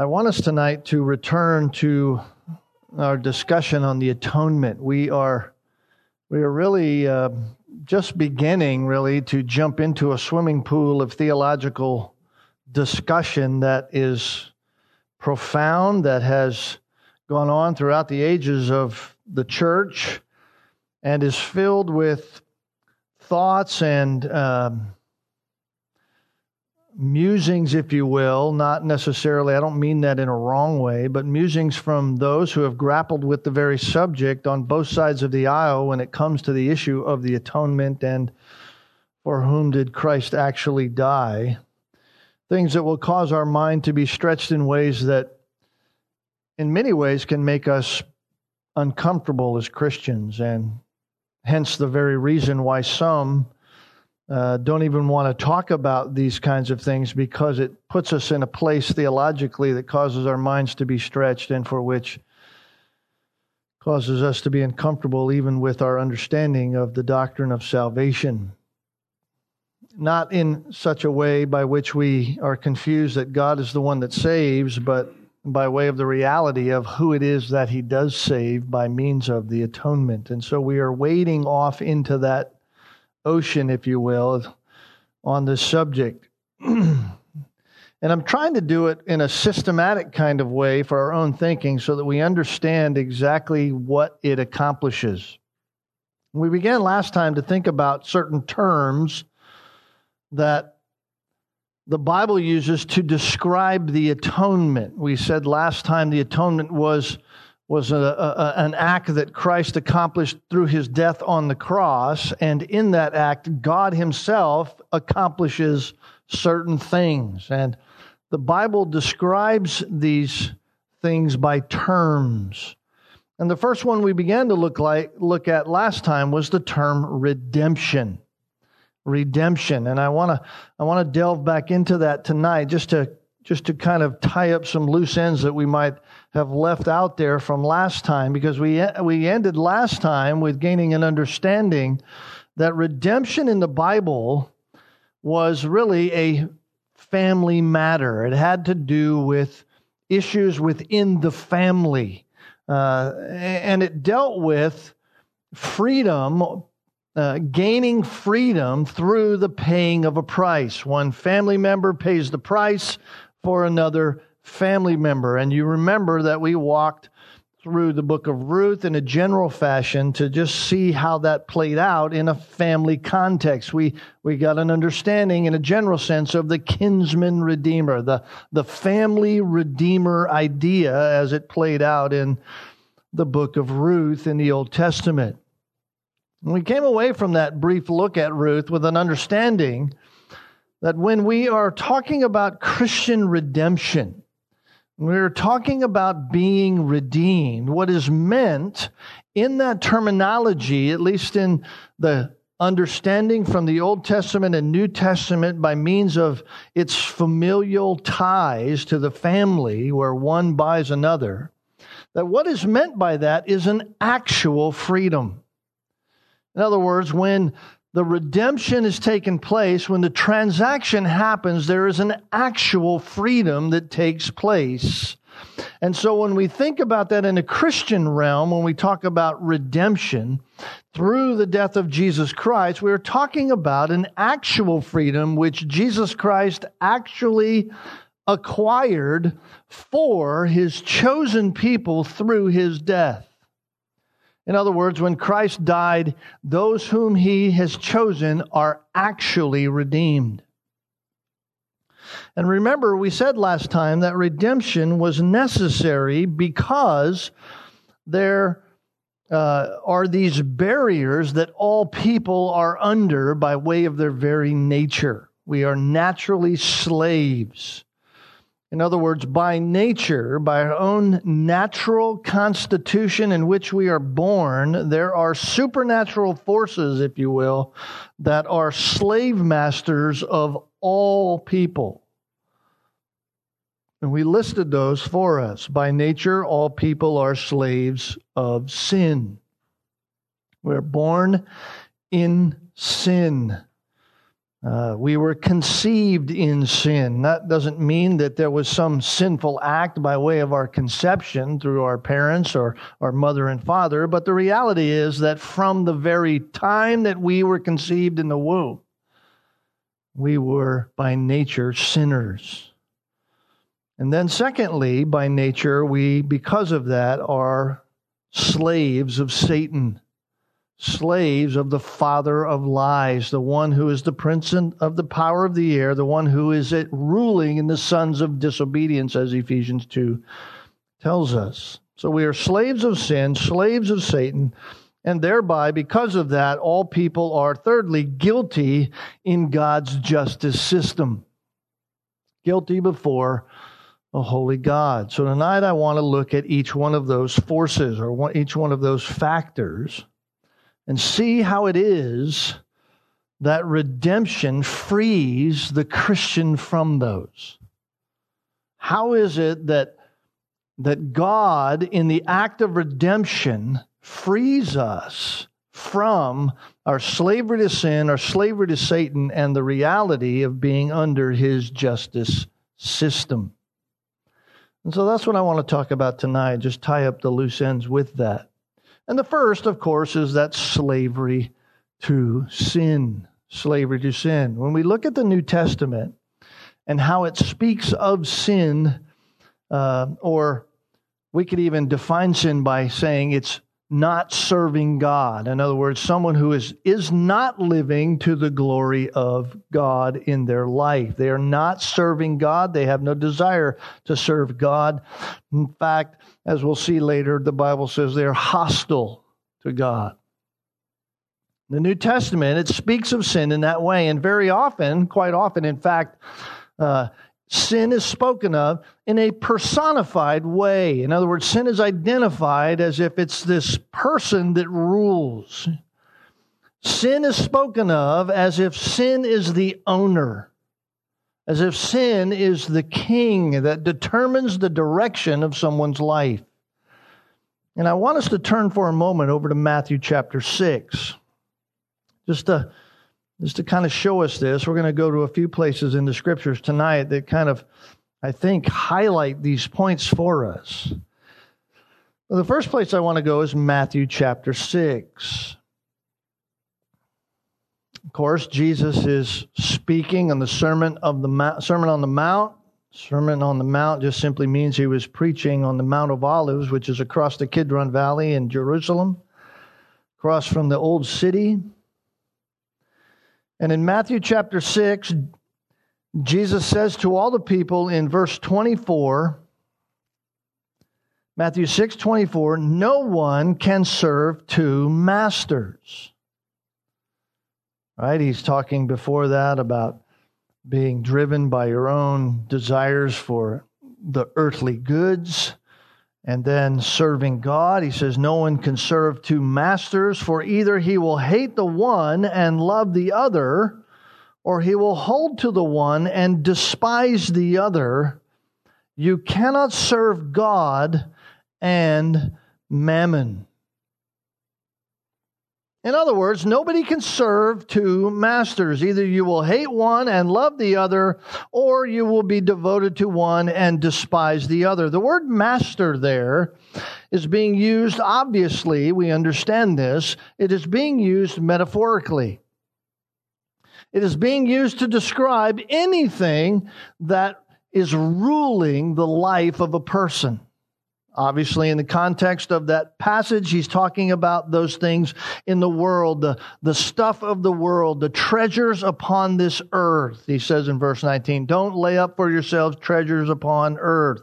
I want us tonight to return to our discussion on the atonement. We are we are really uh, just beginning, really, to jump into a swimming pool of theological discussion that is profound, that has gone on throughout the ages of the church, and is filled with thoughts and um, musings, if you will, not necessarily, I don't mean that in a wrong way, but musings from those who have grappled with the very subject on both sides of the aisle when it comes to the issue of the atonement and for whom did Christ actually die. Things that will cause our mind to be stretched in ways that, in many ways, can make us uncomfortable as Christians, and hence the very reason why some uh, don't even want to talk about these kinds of things because it puts us in a place theologically that causes our minds to be stretched and for which causes us to be uncomfortable even with our understanding of the doctrine of salvation. Not in such a way by which we are confused that God is the one that saves, but by way of the reality of who it is that He does save by means of the atonement. And so we are wading off into that ocean, if you will, on this subject. and I'm trying to do it in a systematic kind of way for our own thinking so that we understand exactly what it accomplishes. We began last time to think about certain terms that the Bible uses to describe the atonement. We said last time the atonement was was a, a, an act that Christ accomplished through his death on the cross. And in that act, God himself accomplishes certain things. And the Bible describes these things by terms. And the first one we began to look like look at last time was the term redemption. Redemption. And I want to I want to delve back into that tonight just to just to kind of tie up some loose ends that we might have left out there from last time because we we ended last time with gaining an understanding that redemption in the Bible was really a family matter. It had to do with issues within the family, uh, and it dealt with freedom. Uh, gaining freedom through the paying of a price. One family member pays the price for another family member. And you remember that we walked through the book of Ruth in a general fashion to just see how that played out in a family context. We, we got an understanding in a general sense of the kinsman redeemer, the, the family redeemer idea as it played out in the book of Ruth in the Old Testament. And we came away from that brief look at Ruth with an understanding that when we are talking about Christian redemption, we're talking about being redeemed. What is meant in that terminology, at least in the understanding from the Old Testament and New Testament by means of its familial ties to the family where one buys another, that what is meant by that is an actual freedom. In other words, when the redemption has taken place, when the transaction happens, there is an actual freedom that takes place. And so when we think about that in a Christian realm, when we talk about redemption through the death of Jesus Christ, we're talking about an actual freedom which Jesus Christ actually acquired for his chosen people through his death. In other words, when Christ died, those whom he has chosen are actually redeemed. And remember, we said last time that redemption was necessary because there uh, are these barriers that all people are under by way of their very nature. We are naturally slaves in other words, by nature, by our own natural constitution in which we are born, there are supernatural forces, if you will, that are slave masters of all people. And we listed those for us. By nature, all people are slaves of sin. We're born in sin. Uh, we were conceived in sin. That doesn't mean that there was some sinful act by way of our conception through our parents or our mother and father, but the reality is that from the very time that we were conceived in the womb, we were by nature sinners. And then, secondly, by nature, we, because of that, are slaves of Satan slaves of the father of lies, the one who is the prince of the power of the air, the one who is at ruling in the sons of disobedience, as Ephesians 2 tells us. So we are slaves of sin, slaves of Satan, and thereby, because of that, all people are, thirdly, guilty in God's justice system. Guilty before a holy God. So tonight I want to look at each one of those forces or each one of those factors and see how it is that redemption frees the Christian from those. How is it that, that God, in the act of redemption, frees us from our slavery to sin, our slavery to Satan, and the reality of being under his justice system? And so that's what I want to talk about tonight, just tie up the loose ends with that. And the first, of course, is that slavery to sin. Slavery to sin. When we look at the New Testament and how it speaks of sin, uh, or we could even define sin by saying it's not serving God. In other words, someone who is, is not living to the glory of God in their life. They are not serving God. They have no desire to serve God. In fact, as we'll see later, the Bible says they are hostile to God. The New Testament, it speaks of sin in that way, and very often, quite often, in fact, uh, sin is spoken of in a personified way. In other words, sin is identified as if it's this person that rules. Sin is spoken of as if sin is the owner, as if sin is the king that determines the direction of someone's life. And I want us to turn for a moment over to Matthew chapter 6. Just to just to kind of show us this, we're going to go to a few places in the scriptures tonight that kind of, I think, highlight these points for us. Well, the first place I want to go is Matthew chapter 6. Of course, Jesus is speaking on the Sermon, of the Mount, Sermon on the Mount. Sermon on the Mount just simply means he was preaching on the Mount of Olives, which is across the Kidron Valley in Jerusalem, across from the old city. And in Matthew chapter 6, Jesus says to all the people in verse 24, Matthew 6 24, no one can serve two masters. Right? He's talking before that about being driven by your own desires for the earthly goods and then serving God, he says, No one can serve two masters, for either he will hate the one and love the other, or he will hold to the one and despise the other. You cannot serve God and mammon. In other words, nobody can serve two masters. Either you will hate one and love the other, or you will be devoted to one and despise the other. The word master there is being used, obviously, we understand this, it is being used metaphorically. It is being used to describe anything that is ruling the life of a person. Obviously, in the context of that passage, he's talking about those things in the world, the, the stuff of the world, the treasures upon this earth. He says in verse 19, Don't lay up for yourselves treasures upon earth.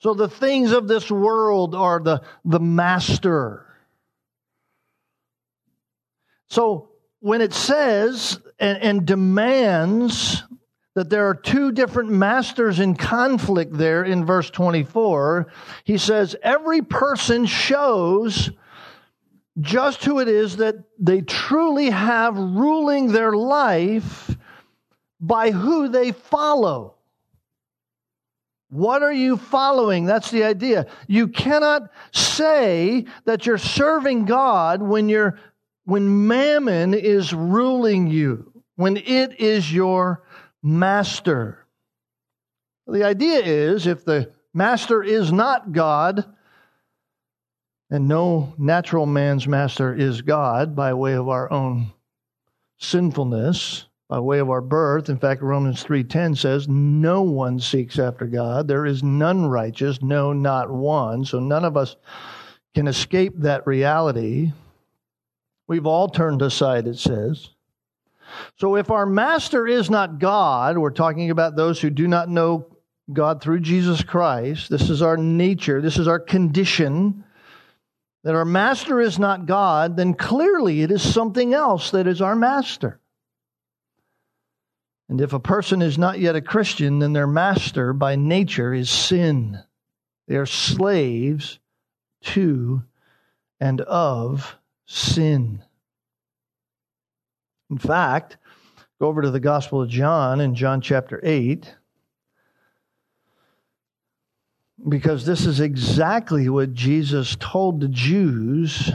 So the things of this world are the, the master. So when it says and, and demands that there are two different masters in conflict there in verse 24. He says, Every person shows just who it is that they truly have ruling their life by who they follow. What are you following? That's the idea. You cannot say that you're serving God when you're when mammon is ruling you when it is your master. The idea is if the master is not God, and no natural man's master is God by way of our own sinfulness, by way of our birth. In fact, Romans 3:10 says, "No one seeks after God. There is none righteous, no not one." So none of us can escape that reality. We've all turned aside, it says. So if our master is not God, we're talking about those who do not know God through Jesus Christ. This is our nature, this is our condition. That our master is not God, then clearly it is something else that is our master. And if a person is not yet a Christian, then their master by nature is sin. They are slaves to and of sin. In fact, go over to the Gospel of John in John chapter 8, because this is exactly what Jesus told the Jews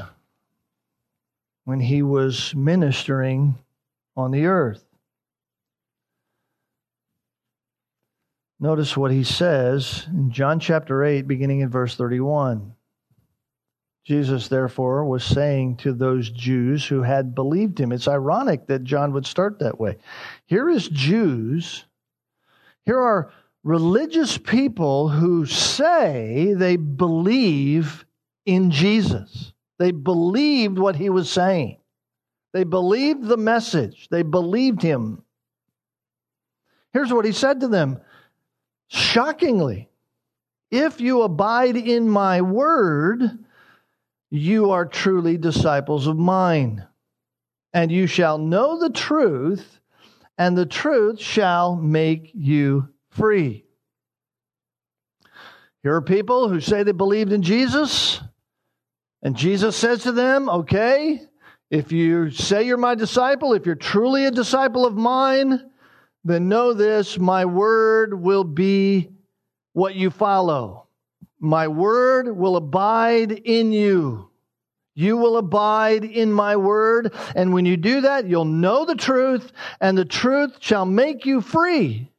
when he was ministering on the earth. Notice what he says in John chapter 8, beginning in verse 31. Jesus, therefore, was saying to those Jews who had believed him. It's ironic that John would start that way. Here is Jews. Here are religious people who say they believe in Jesus. They believed what he was saying. They believed the message. They believed him. Here's what he said to them shockingly If you abide in my word, you are truly disciples of mine. And you shall know the truth, and the truth shall make you free. Here are people who say they believed in Jesus, and Jesus says to them, Okay, if you say you're my disciple, if you're truly a disciple of mine, then know this my word will be what you follow. My word will abide in you. You will abide in my word. And when you do that, you'll know the truth, and the truth shall make you free.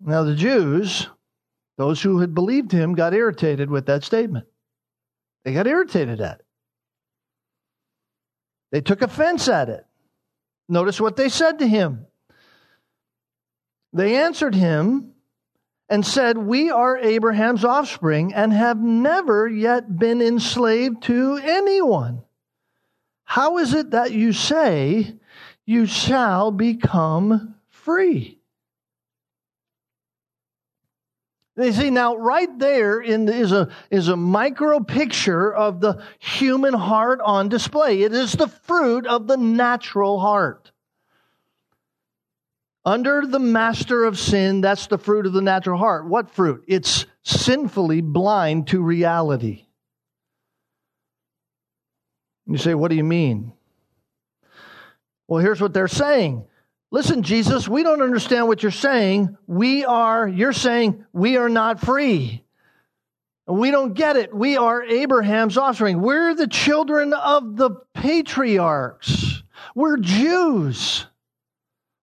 Now, the Jews, those who had believed him, got irritated with that statement. They got irritated at it. They took offense at it. Notice what they said to him. They answered him, and said, We are Abraham's offspring and have never yet been enslaved to anyone. How is it that you say you shall become free? You see, now right there in the, is a is a micro picture of the human heart on display. It is the fruit of the natural heart. Under the master of sin, that's the fruit of the natural heart. What fruit? It's sinfully blind to reality. You say, what do you mean? Well, here's what they're saying. Listen, Jesus, we don't understand what you're saying. We are, you're saying we are not free. We don't get it. We are Abraham's offspring. We're the children of the patriarchs. We're Jews.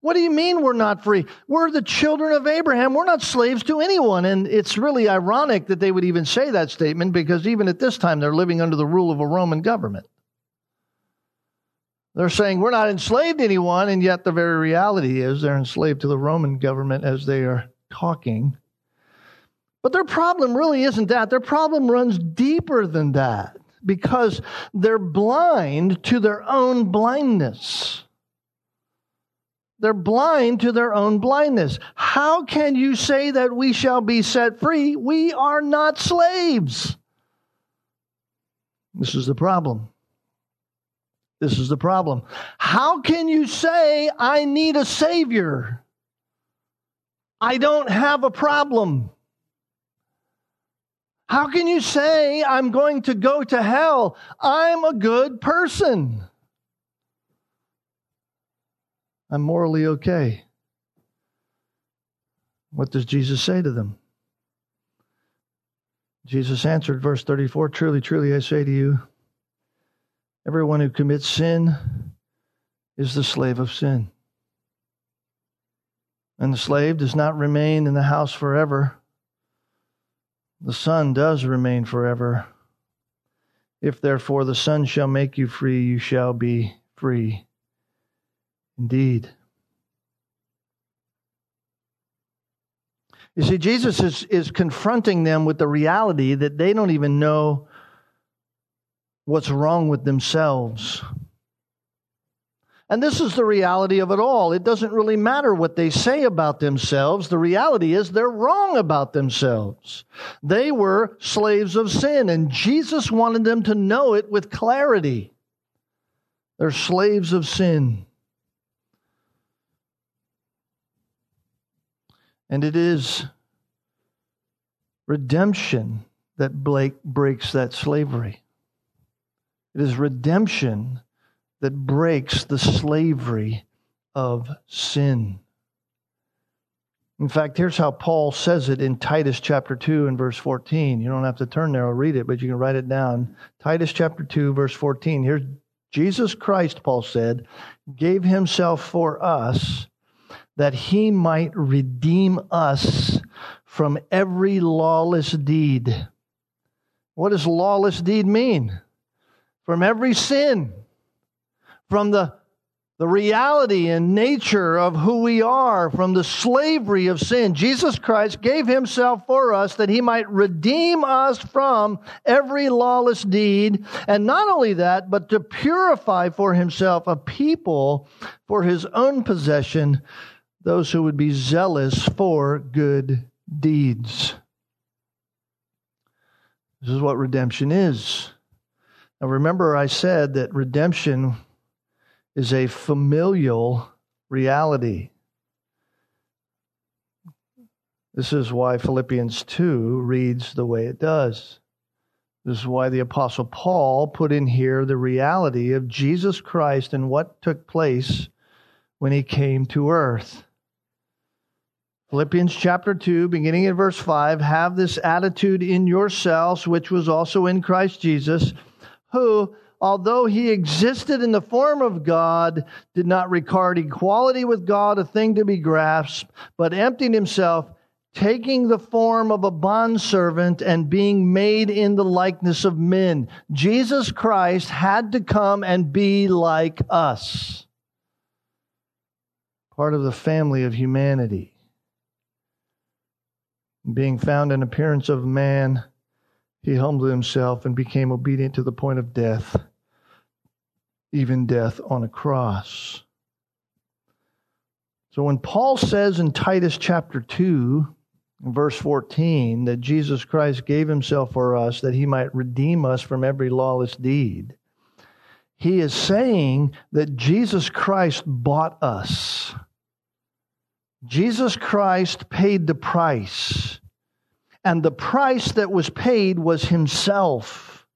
What do you mean we're not free? We're the children of Abraham. We're not slaves to anyone. And it's really ironic that they would even say that statement because even at this time they're living under the rule of a Roman government. They're saying we're not enslaved to anyone, and yet the very reality is they're enslaved to the Roman government as they are talking. But their problem really isn't that. Their problem runs deeper than that because they're blind to their own blindness. They're blind to their own blindness. How can you say that we shall be set free? We are not slaves. This is the problem. This is the problem. How can you say, I need a Savior? I don't have a problem. How can you say, I'm going to go to hell? I'm a good person. I'm morally okay. What does Jesus say to them? Jesus answered, verse 34 Truly, truly, I say to you, everyone who commits sin is the slave of sin. And the slave does not remain in the house forever. The Son does remain forever. If therefore the Son shall make you free, you shall be free indeed. You see, Jesus is, is confronting them with the reality that they don't even know what's wrong with themselves. And this is the reality of it all. It doesn't really matter what they say about themselves. The reality is they're wrong about themselves. They were slaves of sin, and Jesus wanted them to know it with clarity. They're slaves of sin. And it is redemption that Blake breaks that slavery. It is redemption that breaks the slavery of sin. In fact, here's how Paul says it in Titus chapter 2 and verse 14. You don't have to turn there, I'll read it, but you can write it down. Titus chapter 2, verse 14. Here's Jesus Christ, Paul said, gave himself for us that he might redeem us from every lawless deed. What does lawless deed mean? From every sin from the, the reality and nature of who we are, from the slavery of sin. Jesus Christ gave himself for us that he might redeem us from every lawless deed. And not only that, but to purify for himself a people for his own possession, those who would be zealous for good deeds. This is what redemption is. Now, remember, I said that redemption is a familial reality. This is why Philippians 2 reads the way it does. This is why the Apostle Paul put in here the reality of Jesus Christ and what took place when he came to earth. Philippians chapter 2, beginning in verse 5 have this attitude in yourselves, which was also in Christ Jesus, who, although he existed in the form of God, did not regard equality with God a thing to be grasped, but emptied himself, taking the form of a bondservant and being made in the likeness of men. Jesus Christ had to come and be like us, part of the family of humanity. Being found in appearance of man, he humbled himself and became obedient to the point of death, even death on a cross. So when Paul says in Titus chapter 2, verse 14, that Jesus Christ gave himself for us that he might redeem us from every lawless deed, he is saying that Jesus Christ bought us. Jesus Christ paid the price and the price that was paid was himself.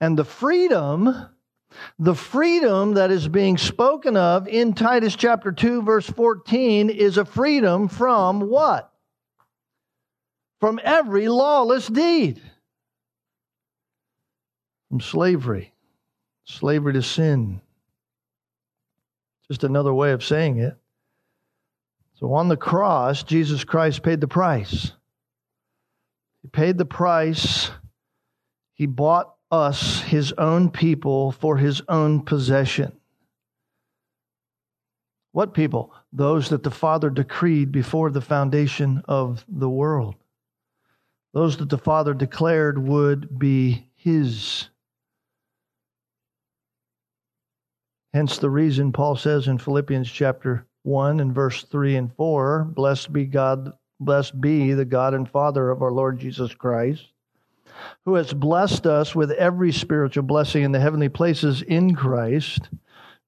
And the freedom, the freedom that is being spoken of in Titus chapter 2, verse 14, is a freedom from what? From every lawless deed. From slavery, slavery to sin. Just another way of saying it. So on the cross, Jesus Christ paid the price. He paid the price. He bought us, his own people, for his own possession. What people? Those that the Father decreed before the foundation of the world. Those that the Father declared would be his. Hence the reason Paul says in Philippians chapter 1 and verse 3 and 4 Blessed be God, blessed be the God and Father of our Lord Jesus Christ, who has blessed us with every spiritual blessing in the heavenly places in Christ,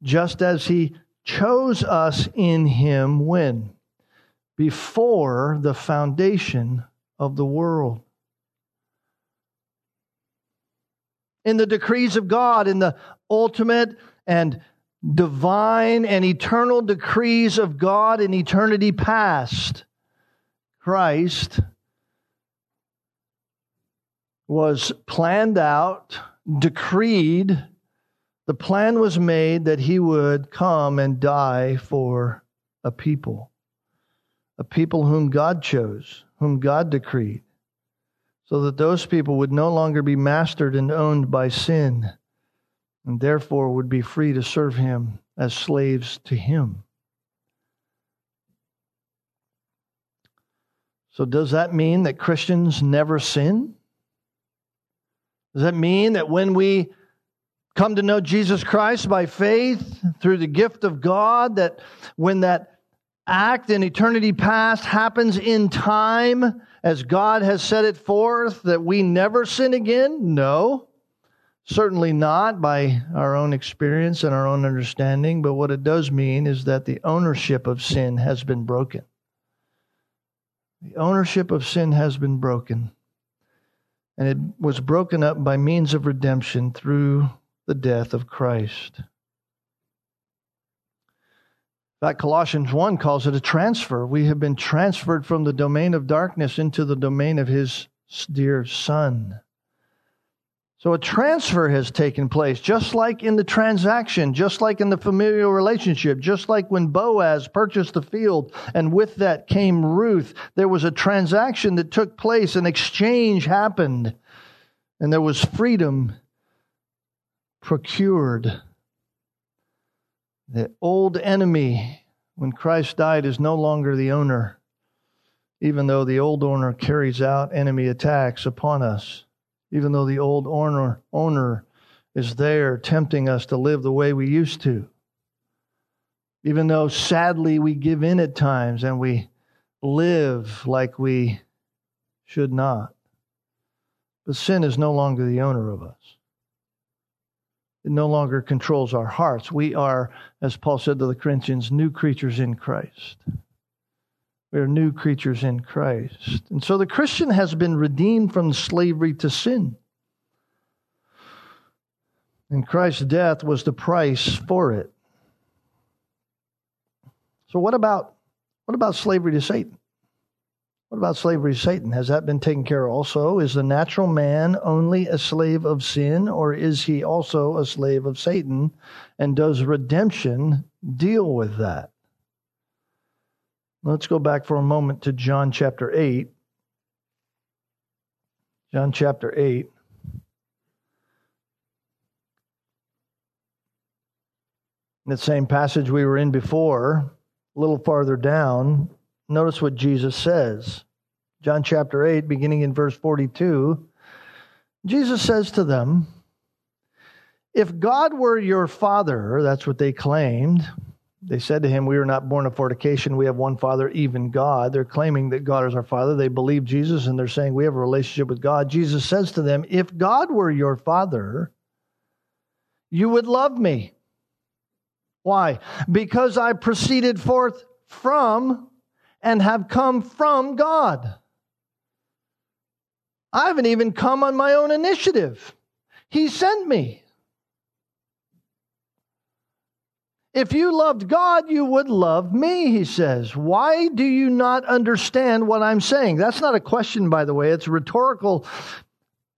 just as he chose us in him when? Before the foundation of the world. In the decrees of God, in the ultimate and divine and eternal decrees of God in eternity past, Christ was planned out, decreed The plan was made that he would come and die for a people, a people whom God chose, whom God decreed, so that those people would no longer be mastered and owned by sin, and therefore would be free to serve him as slaves to him. So, does that mean that Christians never sin? Does that mean that when we come to know Jesus Christ by faith through the gift of God, that when that act in eternity past happens in time as God has set it forth, that we never sin again? No. Certainly not by our own experience and our own understanding, but what it does mean is that the ownership of sin has been broken. The ownership of sin has been broken, and it was broken up by means of redemption through the death of Christ. In fact, Colossians 1 calls it a transfer. We have been transferred from the domain of darkness into the domain of his dear Son. So a transfer has taken place, just like in the transaction, just like in the familial relationship, just like when Boaz purchased the field and with that came Ruth. There was a transaction that took place, an exchange happened, and there was freedom procured. The old enemy, when Christ died, is no longer the owner, even though the old owner carries out enemy attacks upon us even though the old owner, owner is there tempting us to live the way we used to. Even though sadly we give in at times and we live like we should not. But sin is no longer the owner of us. It no longer controls our hearts. We are, as Paul said to the Corinthians, new creatures in Christ. We are new creatures in Christ. And so the Christian has been redeemed from slavery to sin. And Christ's death was the price for it. So what about what about slavery to Satan? What about slavery to Satan? Has that been taken care of also? Is the natural man only a slave of sin, or is he also a slave of Satan? And does redemption deal with that? Let's go back for a moment to John chapter 8. John chapter 8. In the same passage we were in before, a little farther down, notice what Jesus says. John chapter 8, beginning in verse 42. Jesus says to them, If God were your father, that's what they claimed, they said to him, We are not born of fornication. We have one Father, even God. They're claiming that God is our Father. They believe Jesus and they're saying we have a relationship with God. Jesus says to them, If God were your Father, you would love me. Why? Because I proceeded forth from and have come from God. I haven't even come on my own initiative. He sent me. If you loved God, you would love me, he says. Why do you not understand what I'm saying? That's not a question, by the way. It's rhetorical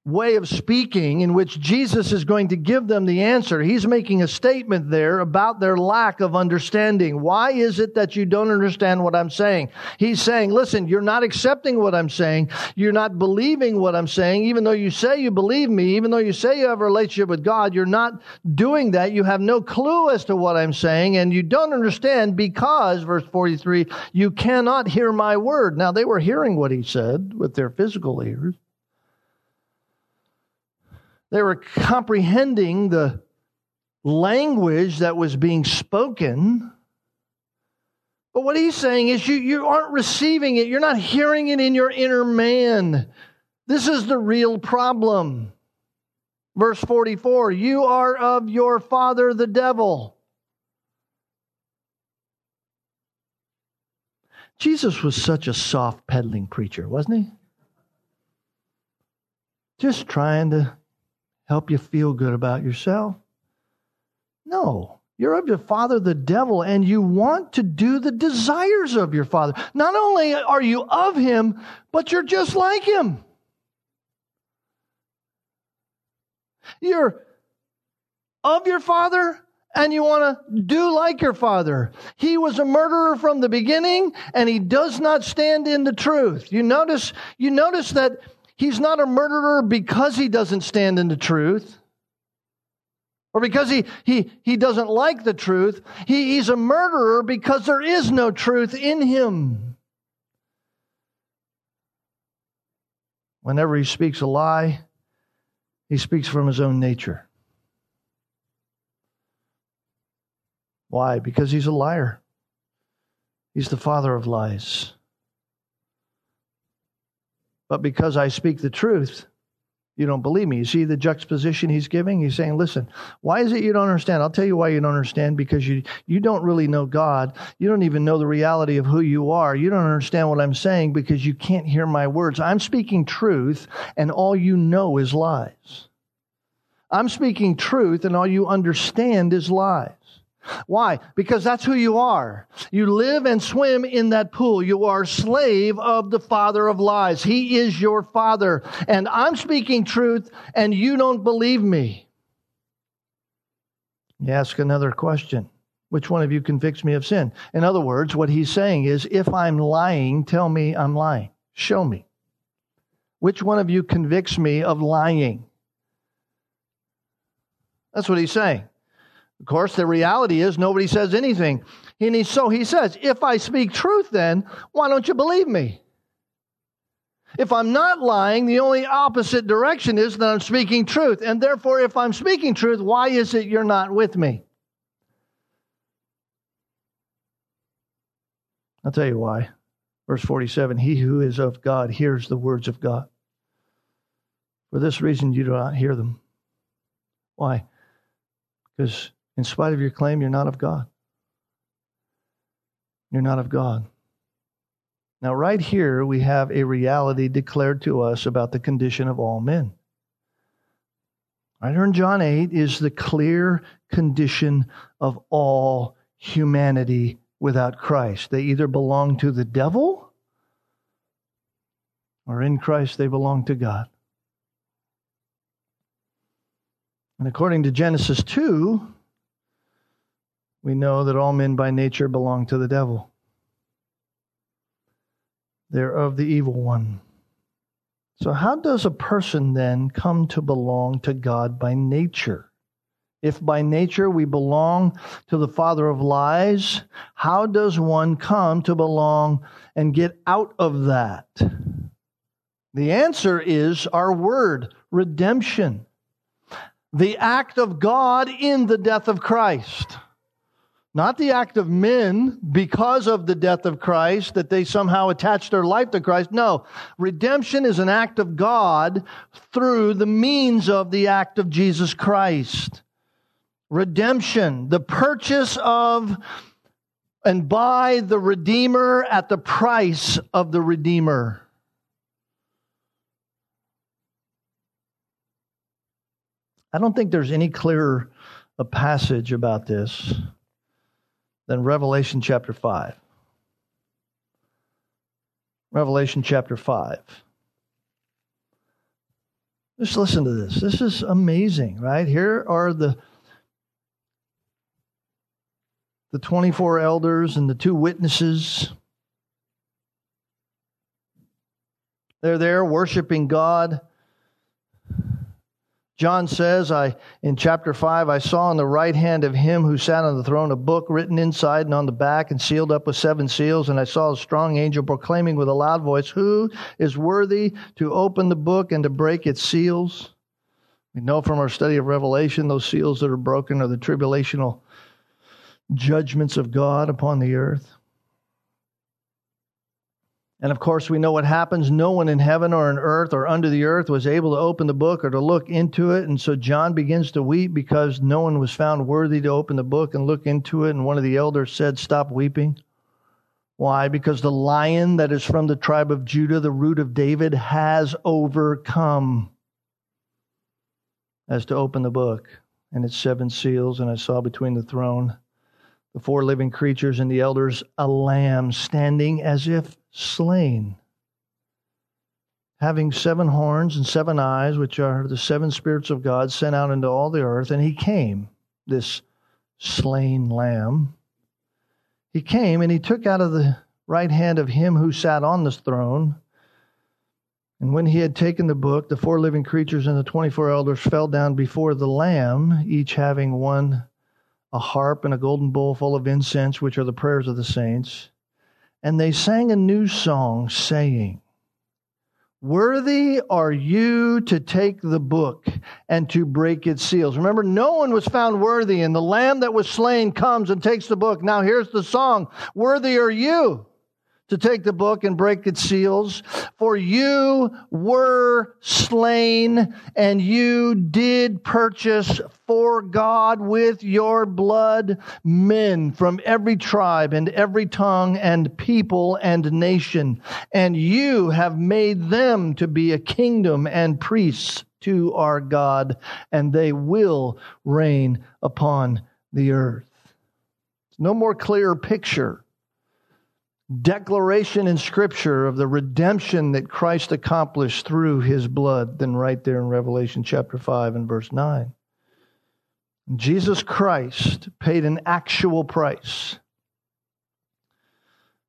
way of speaking in which Jesus is going to give them the answer. He's making a statement there about their lack of understanding. Why is it that you don't understand what I'm saying? He's saying, listen, you're not accepting what I'm saying. You're not believing what I'm saying. Even though you say you believe me, even though you say you have a relationship with God, you're not doing that. You have no clue as to what I'm saying and you don't understand because, verse 43, you cannot hear my word. Now they were hearing what he said with their physical ears. They were comprehending the language that was being spoken. But what he's saying is you, you aren't receiving it. You're not hearing it in your inner man. This is the real problem. Verse 44 You are of your father, the devil. Jesus was such a soft peddling preacher, wasn't he? Just trying to help you feel good about yourself. No, you're of your father, the devil, and you want to do the desires of your father. Not only are you of him, but you're just like him. You're of your father and you want to do like your father. He was a murderer from the beginning and he does not stand in the truth. You notice, you notice that he's not a murderer because he doesn't stand in the truth or because he, he, he doesn't like the truth. He, he's a murderer because there is no truth in him. Whenever he speaks a lie, he speaks from his own nature. Why? Because he's a liar. He's the father of lies. But because I speak the truth, you don't believe me. You see the juxtaposition he's giving? He's saying, listen, why is it you don't understand? I'll tell you why you don't understand because you, you don't really know God. You don't even know the reality of who you are. You don't understand what I'm saying because you can't hear my words. I'm speaking truth and all you know is lies. I'm speaking truth and all you understand is lies. Why? Because that's who you are. You live and swim in that pool. You are slave of the father of lies. He is your father. And I'm speaking truth and you don't believe me. You ask another question. Which one of you convicts me of sin? In other words, what he's saying is if I'm lying, tell me I'm lying. Show me. Which one of you convicts me of lying? That's what he's saying. Of course, the reality is nobody says anything. And he, so he says, if I speak truth, then why don't you believe me? If I'm not lying, the only opposite direction is that I'm speaking truth. And therefore, if I'm speaking truth, why is it you're not with me? I'll tell you why. Verse 47 He who is of God hears the words of God. For this reason, you do not hear them. Why? Because in spite of your claim, you're not of God. You're not of God. Now, right here, we have a reality declared to us about the condition of all men. Right here in John 8 is the clear condition of all humanity without Christ. They either belong to the devil or in Christ they belong to God. And according to Genesis 2, we know that all men by nature belong to the devil. They're of the evil one. So, how does a person then come to belong to God by nature? If by nature we belong to the father of lies, how does one come to belong and get out of that? The answer is our word, redemption. The act of God in the death of Christ. Not the act of men because of the death of Christ, that they somehow attach their life to Christ. No, redemption is an act of God through the means of the act of Jesus Christ. Redemption, the purchase of and by the Redeemer at the price of the Redeemer. I don't think there's any clearer a passage about this than Revelation chapter 5. Revelation chapter 5. Just listen to this. This is amazing, right? Here are the the 24 elders and the two witnesses. They're there worshiping God. John says, I in chapter 5, I saw on the right hand of him who sat on the throne a book written inside and on the back and sealed up with seven seals. And I saw a strong angel proclaiming with a loud voice, Who is worthy to open the book and to break its seals? We know from our study of Revelation, those seals that are broken are the tribulational judgments of God upon the earth. And of course, we know what happens. No one in heaven or in earth or under the earth was able to open the book or to look into it. And so John begins to weep because no one was found worthy to open the book and look into it. And one of the elders said, Stop weeping. Why? Because the lion that is from the tribe of Judah, the root of David, has overcome as to open the book and its seven seals. And I saw between the throne, the four living creatures, and the elders, a lamb standing as if slain, having seven horns and seven eyes, which are the seven spirits of God sent out into all the earth. And he came, this slain lamb. He came and he took out of the right hand of him who sat on the throne. And when he had taken the book, the four living creatures and the 24 elders fell down before the Lamb, each having one a harp and a golden bowl full of incense, which are the prayers of the saints. And they sang a new song, saying, Worthy are you to take the book and to break its seals. Remember, no one was found worthy, and the lamb that was slain comes and takes the book. Now, here's the song Worthy are you to take the book and break its seals. For you were slain and you did purchase for God with your blood men from every tribe and every tongue and people and nation. And you have made them to be a kingdom and priests to our God, and they will reign upon the earth. No more clear picture declaration in Scripture of the redemption that Christ accomplished through his blood than right there in Revelation chapter 5 and verse 9. Jesus Christ paid an actual price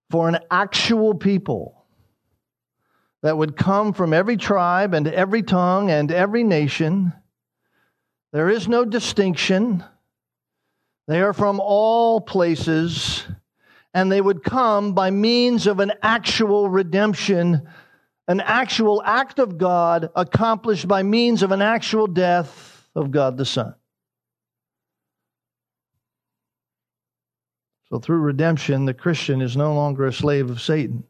for an actual people that would come from every tribe and every tongue and every nation. There is no distinction. They are from all places and they would come by means of an actual redemption, an actual act of God accomplished by means of an actual death of God the Son. So, through redemption, the Christian is no longer a slave of Satan,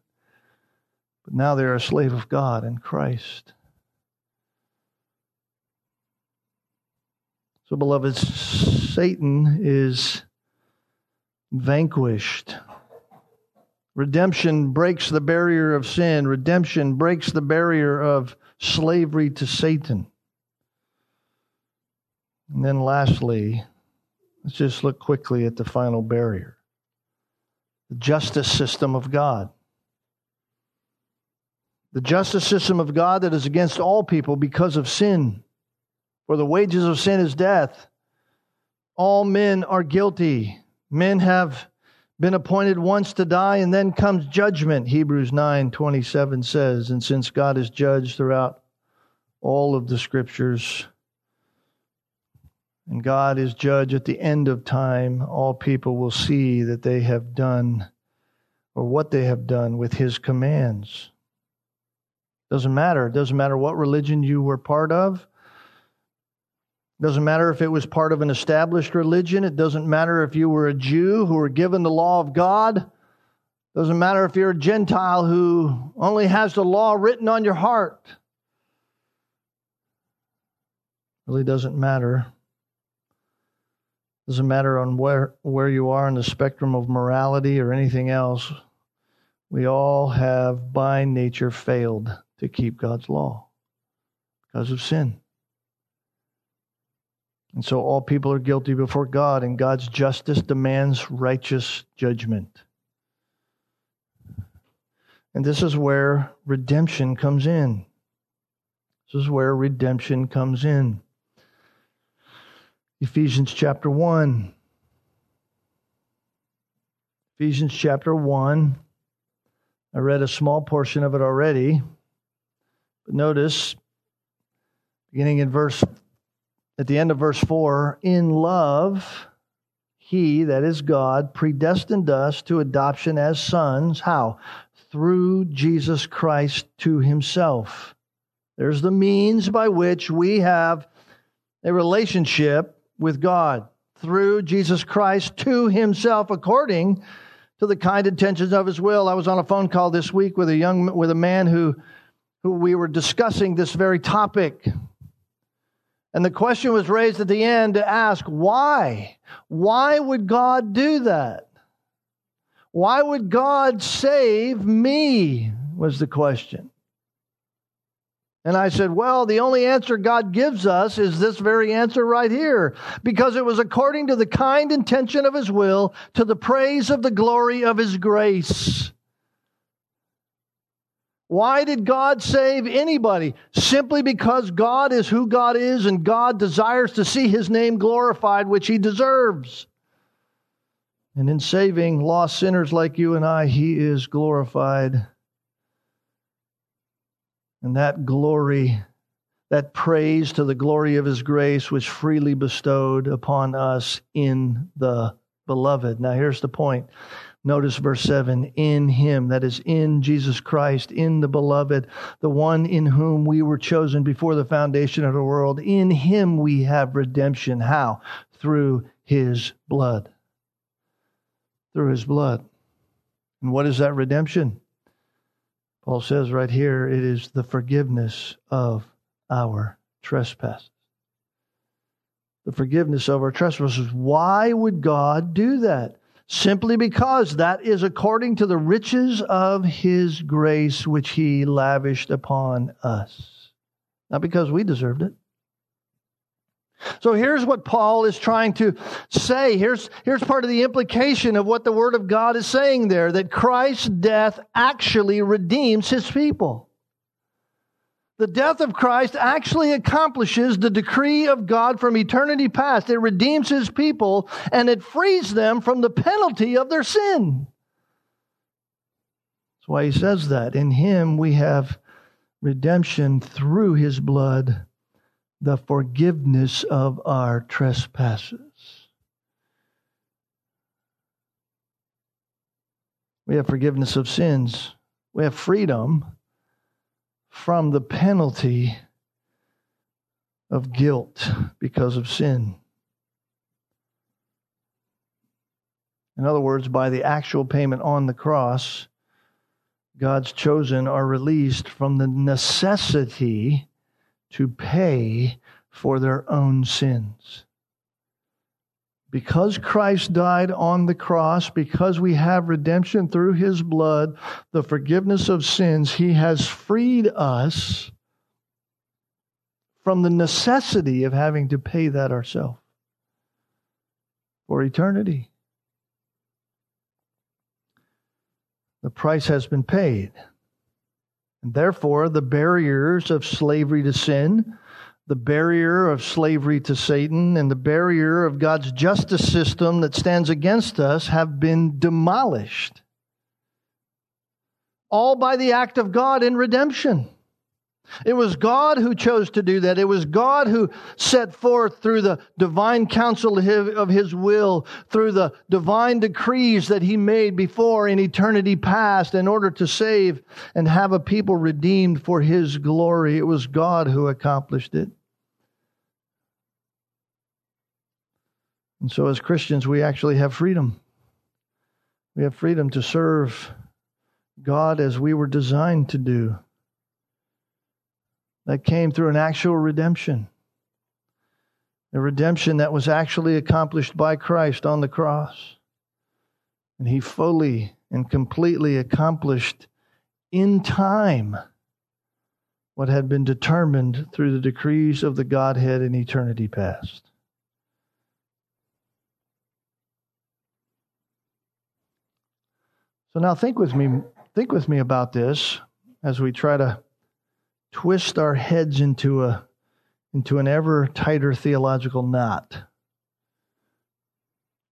but now they're a slave of God in Christ. So, beloved, Satan is vanquished. Redemption breaks the barrier of sin. Redemption breaks the barrier of slavery to Satan. And then, lastly, let's just look quickly at the final barrier the justice system of God. The justice system of God that is against all people because of sin. For the wages of sin is death. All men are guilty. Men have been appointed once to die and then comes judgment hebrews 9:27 says. And since god is judged throughout all of the scriptures and god is judge at the end of time all people will see that they have done or what they have done with his commands. Doesn't matter. It doesn't matter what religion you were part of doesn't matter if it was part of an established religion. It doesn't matter if you were a Jew who were given the law of God. Doesn't matter if you're a Gentile who only has the law written on your heart. Really doesn't matter. Doesn't matter on where, where you are in the spectrum of morality or anything else. We all have by nature failed to keep God's law because of sin. And so all people are guilty before God, and God's justice demands righteous judgment. And this is where redemption comes in. This is where redemption comes in. Ephesians chapter 1. Ephesians chapter 1. I read a small portion of it already. But notice, beginning in verse at the end of verse 4 in love, he, that is God, predestined us to adoption as sons. How? Through Jesus Christ to himself. There's the means by which we have a relationship with God through Jesus Christ to himself according to the kind intentions of his will. I was on a phone call this week with a young with a man who who we were discussing this very topic. And the question was raised at the end to ask, why? Why would God do that? Why would God save me? Was the question. And I said, Well, the only answer God gives us is this very answer right here, because it was according to the kind intention of His will, to the praise of the glory of His grace. Why did God save anybody? Simply because God is who God is and God desires to see his name glorified, which he deserves. And in saving lost sinners like you and I, he is glorified. And that glory, that praise to the glory of his grace was freely bestowed upon us in the beloved. Now, here's the point Notice verse 7 in him, that is, in Jesus Christ, in the beloved, the one in whom we were chosen before the foundation of the world. In him we have redemption. How? Through his blood. Through his blood. And what is that redemption? Paul says right here it is the forgiveness of our trespasses. The forgiveness of our trespasses. Why would God do that? Simply because that is according to the riches of his grace which he lavished upon us. Not because we deserved it. So here's what Paul is trying to say. Here's, here's part of the implication of what the Word of God is saying there that Christ's death actually redeems his people. The death of Christ actually accomplishes the decree of God from eternity past. It redeems his people and it frees them from the penalty of their sin. That's why he says that. In him we have redemption through his blood, the forgiveness of our trespasses. We have forgiveness of sins. We have freedom from the penalty of guilt because of sin. In other words, by the actual payment on the cross, God's chosen are released from the necessity to pay for their own sins. Because Christ died on the cross, because we have redemption through his blood, the forgiveness of sins, he has freed us from the necessity of having to pay that ourselves for eternity. The price has been paid. And therefore, the barriers of slavery to sin, the barrier of slavery to Satan and the barrier of God's justice system that stands against us have been demolished. All by the act of God in redemption. It was God who chose to do that. It was God who set forth through the divine counsel of His will, through the divine decrees that He made before in eternity past in order to save and have a people redeemed for His glory. It was God who accomplished it. And so, as Christians, we actually have freedom. We have freedom to serve God as we were designed to do. That came through an actual redemption. A redemption that was actually accomplished by Christ on the cross. And He fully and completely accomplished in time what had been determined through the decrees of the Godhead in eternity past. So now think with me think with me about this as we try to twist our heads into a into an ever tighter theological knot.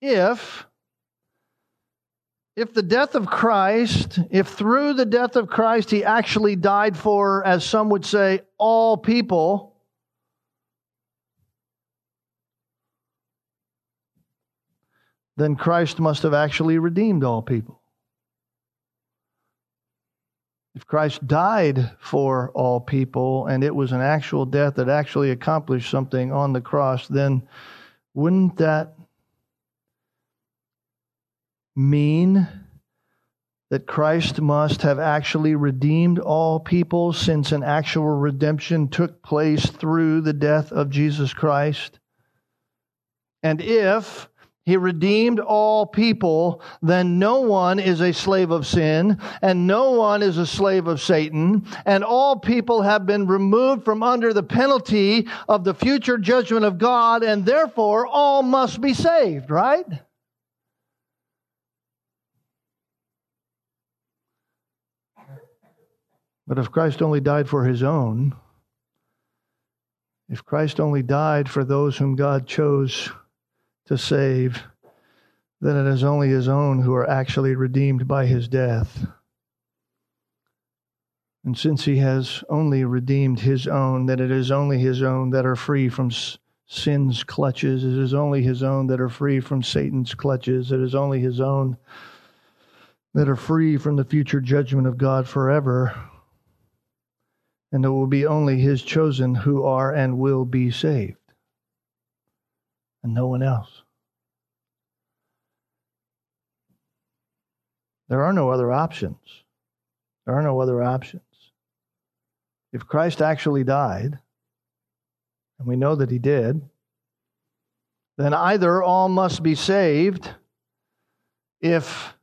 If if the death of Christ, if through the death of Christ he actually died for, as some would say, all people, then Christ must have actually redeemed all people. If Christ died for all people and it was an actual death that actually accomplished something on the cross, then wouldn't that mean that Christ must have actually redeemed all people since an actual redemption took place through the death of Jesus Christ? And if he redeemed all people, then no one is a slave of sin, and no one is a slave of Satan, and all people have been removed from under the penalty of the future judgment of God, and therefore all must be saved, right? But if Christ only died for his own, if Christ only died for those whom God chose to save, then it is only his own who are actually redeemed by his death. And since he has only redeemed his own, then it is only his own that are free from sin's clutches. It is only his own that are free from Satan's clutches. It is only his own that are free from the future judgment of God forever. And it will be only his chosen who are and will be saved, and no one else. There are no other options. There are no other options. If Christ actually died, and we know that he did, then either all must be saved if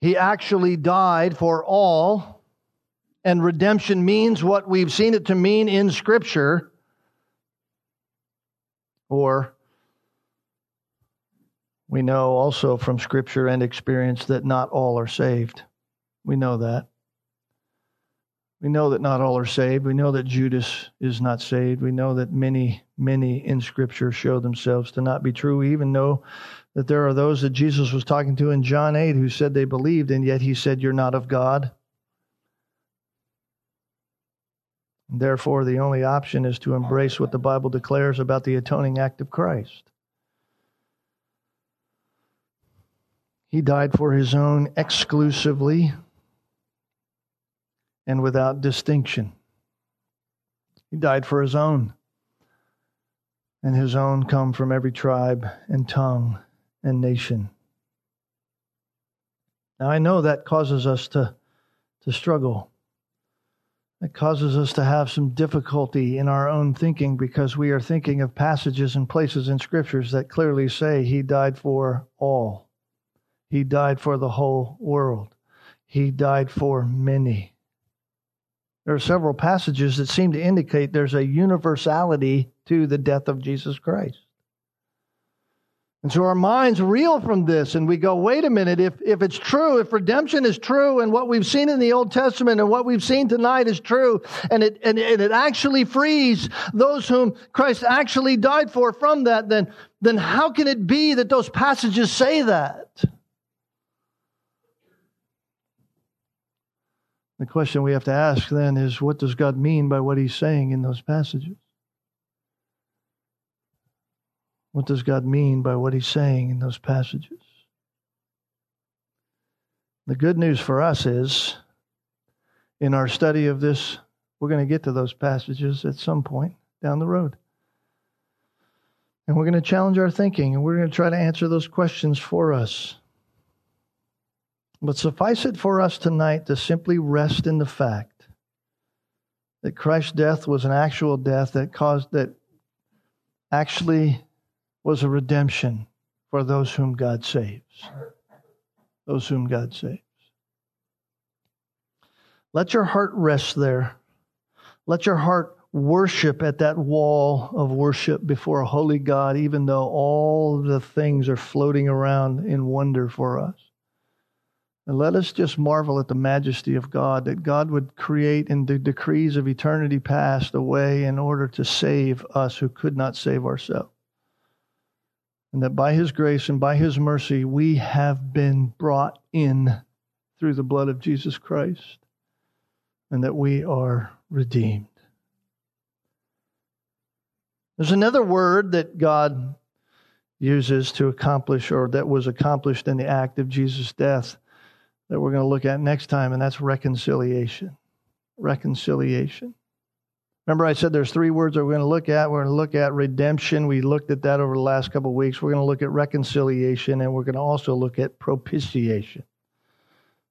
he actually died for all, and redemption means what we've seen it to mean in Scripture, or we know also from Scripture and experience that not all are saved. We know that. We know that not all are saved. We know that Judas is not saved. We know that many, many in Scripture show themselves to not be true. We even know that there are those that Jesus was talking to in John 8 who said they believed, and yet he said, You're not of God. Therefore, the only option is to embrace what the Bible declares about the atoning act of Christ. He died for his own exclusively and without distinction. He died for his own, and his own come from every tribe and tongue and nation. Now, I know that causes us to, to struggle. It causes us to have some difficulty in our own thinking because we are thinking of passages and places in scriptures that clearly say he died for all. He died for the whole world. He died for many. There are several passages that seem to indicate there's a universality to the death of Jesus Christ. And so our minds reel from this and we go, wait a minute, if, if it's true, if redemption is true and what we've seen in the Old Testament and what we've seen tonight is true and it, and, and it actually frees those whom Christ actually died for from that, then, then how can it be that those passages say that? The question we have to ask then is what does God mean by what he's saying in those passages? What does God mean by what he's saying in those passages? The good news for us is in our study of this, we're going to get to those passages at some point down the road. And we're going to challenge our thinking and we're going to try to answer those questions for us. But suffice it for us tonight to simply rest in the fact that Christ's death was an actual death that caused, that actually was a redemption for those whom God saves. Those whom God saves. Let your heart rest there. Let your heart worship at that wall of worship before a holy God, even though all the things are floating around in wonder for us. And let us just marvel at the majesty of God, that God would create in the decrees of eternity past a way in order to save us who could not save ourselves. And that by His grace and by His mercy, we have been brought in through the blood of Jesus Christ, and that we are redeemed. There's another word that God uses to accomplish, or that was accomplished in the act of Jesus' death that we're going to look at next time, and that's reconciliation. Reconciliation. Remember, I said there's three words that we're going to look at. We're going to look at redemption. We looked at that over the last couple of weeks. We're going to look at reconciliation, and we're going to also look at propitiation.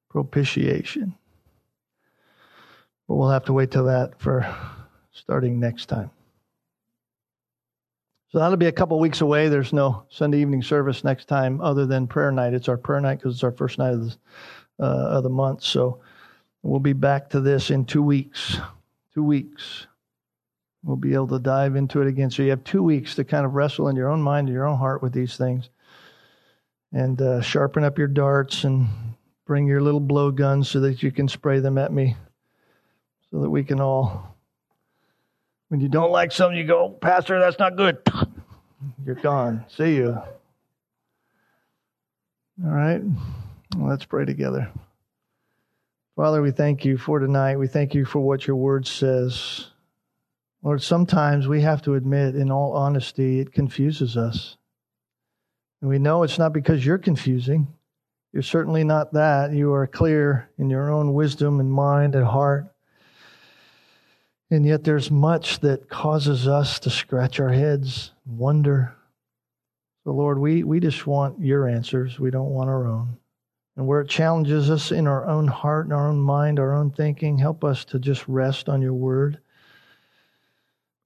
Propitiation. But we'll have to wait till that for starting next time. So that'll be a couple weeks away. There's no Sunday evening service next time other than prayer night. It's our prayer night because it's our first night of the uh, of the month. So we'll be back to this in two weeks. Two weeks. We'll be able to dive into it again. So you have two weeks to kind of wrestle in your own mind and your own heart with these things and uh, sharpen up your darts and bring your little blow guns so that you can spray them at me so that we can all, when you don't like something, you go, Pastor, that's not good. You're gone. See you. All right. Well, let's pray together. Father, we thank you for tonight. We thank you for what your word says. Lord, sometimes we have to admit, in all honesty, it confuses us. And we know it's not because you're confusing. You're certainly not that. You are clear in your own wisdom and mind and heart. And yet there's much that causes us to scratch our heads, wonder. So, Lord, we, we just want your answers. We don't want our own. And where it challenges us in our own heart and our own mind, our own thinking, help us to just rest on your word.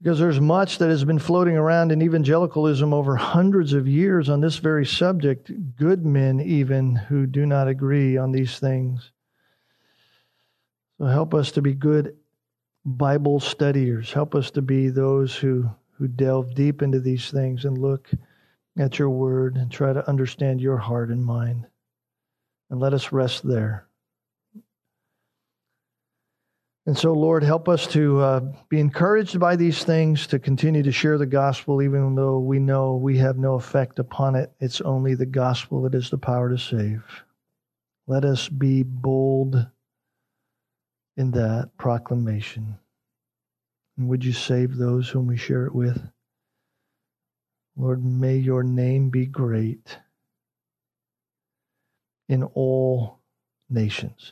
Because there's much that has been floating around in evangelicalism over hundreds of years on this very subject, good men even who do not agree on these things. So help us to be good Bible studiers. Help us to be those who, who delve deep into these things and look at your word and try to understand your heart and mind. And let us rest there. And so, Lord, help us to uh, be encouraged by these things, to continue to share the gospel, even though we know we have no effect upon it. It's only the gospel that is the power to save. Let us be bold in that proclamation. And would you save those whom we share it with? Lord, may your name be great in all nations.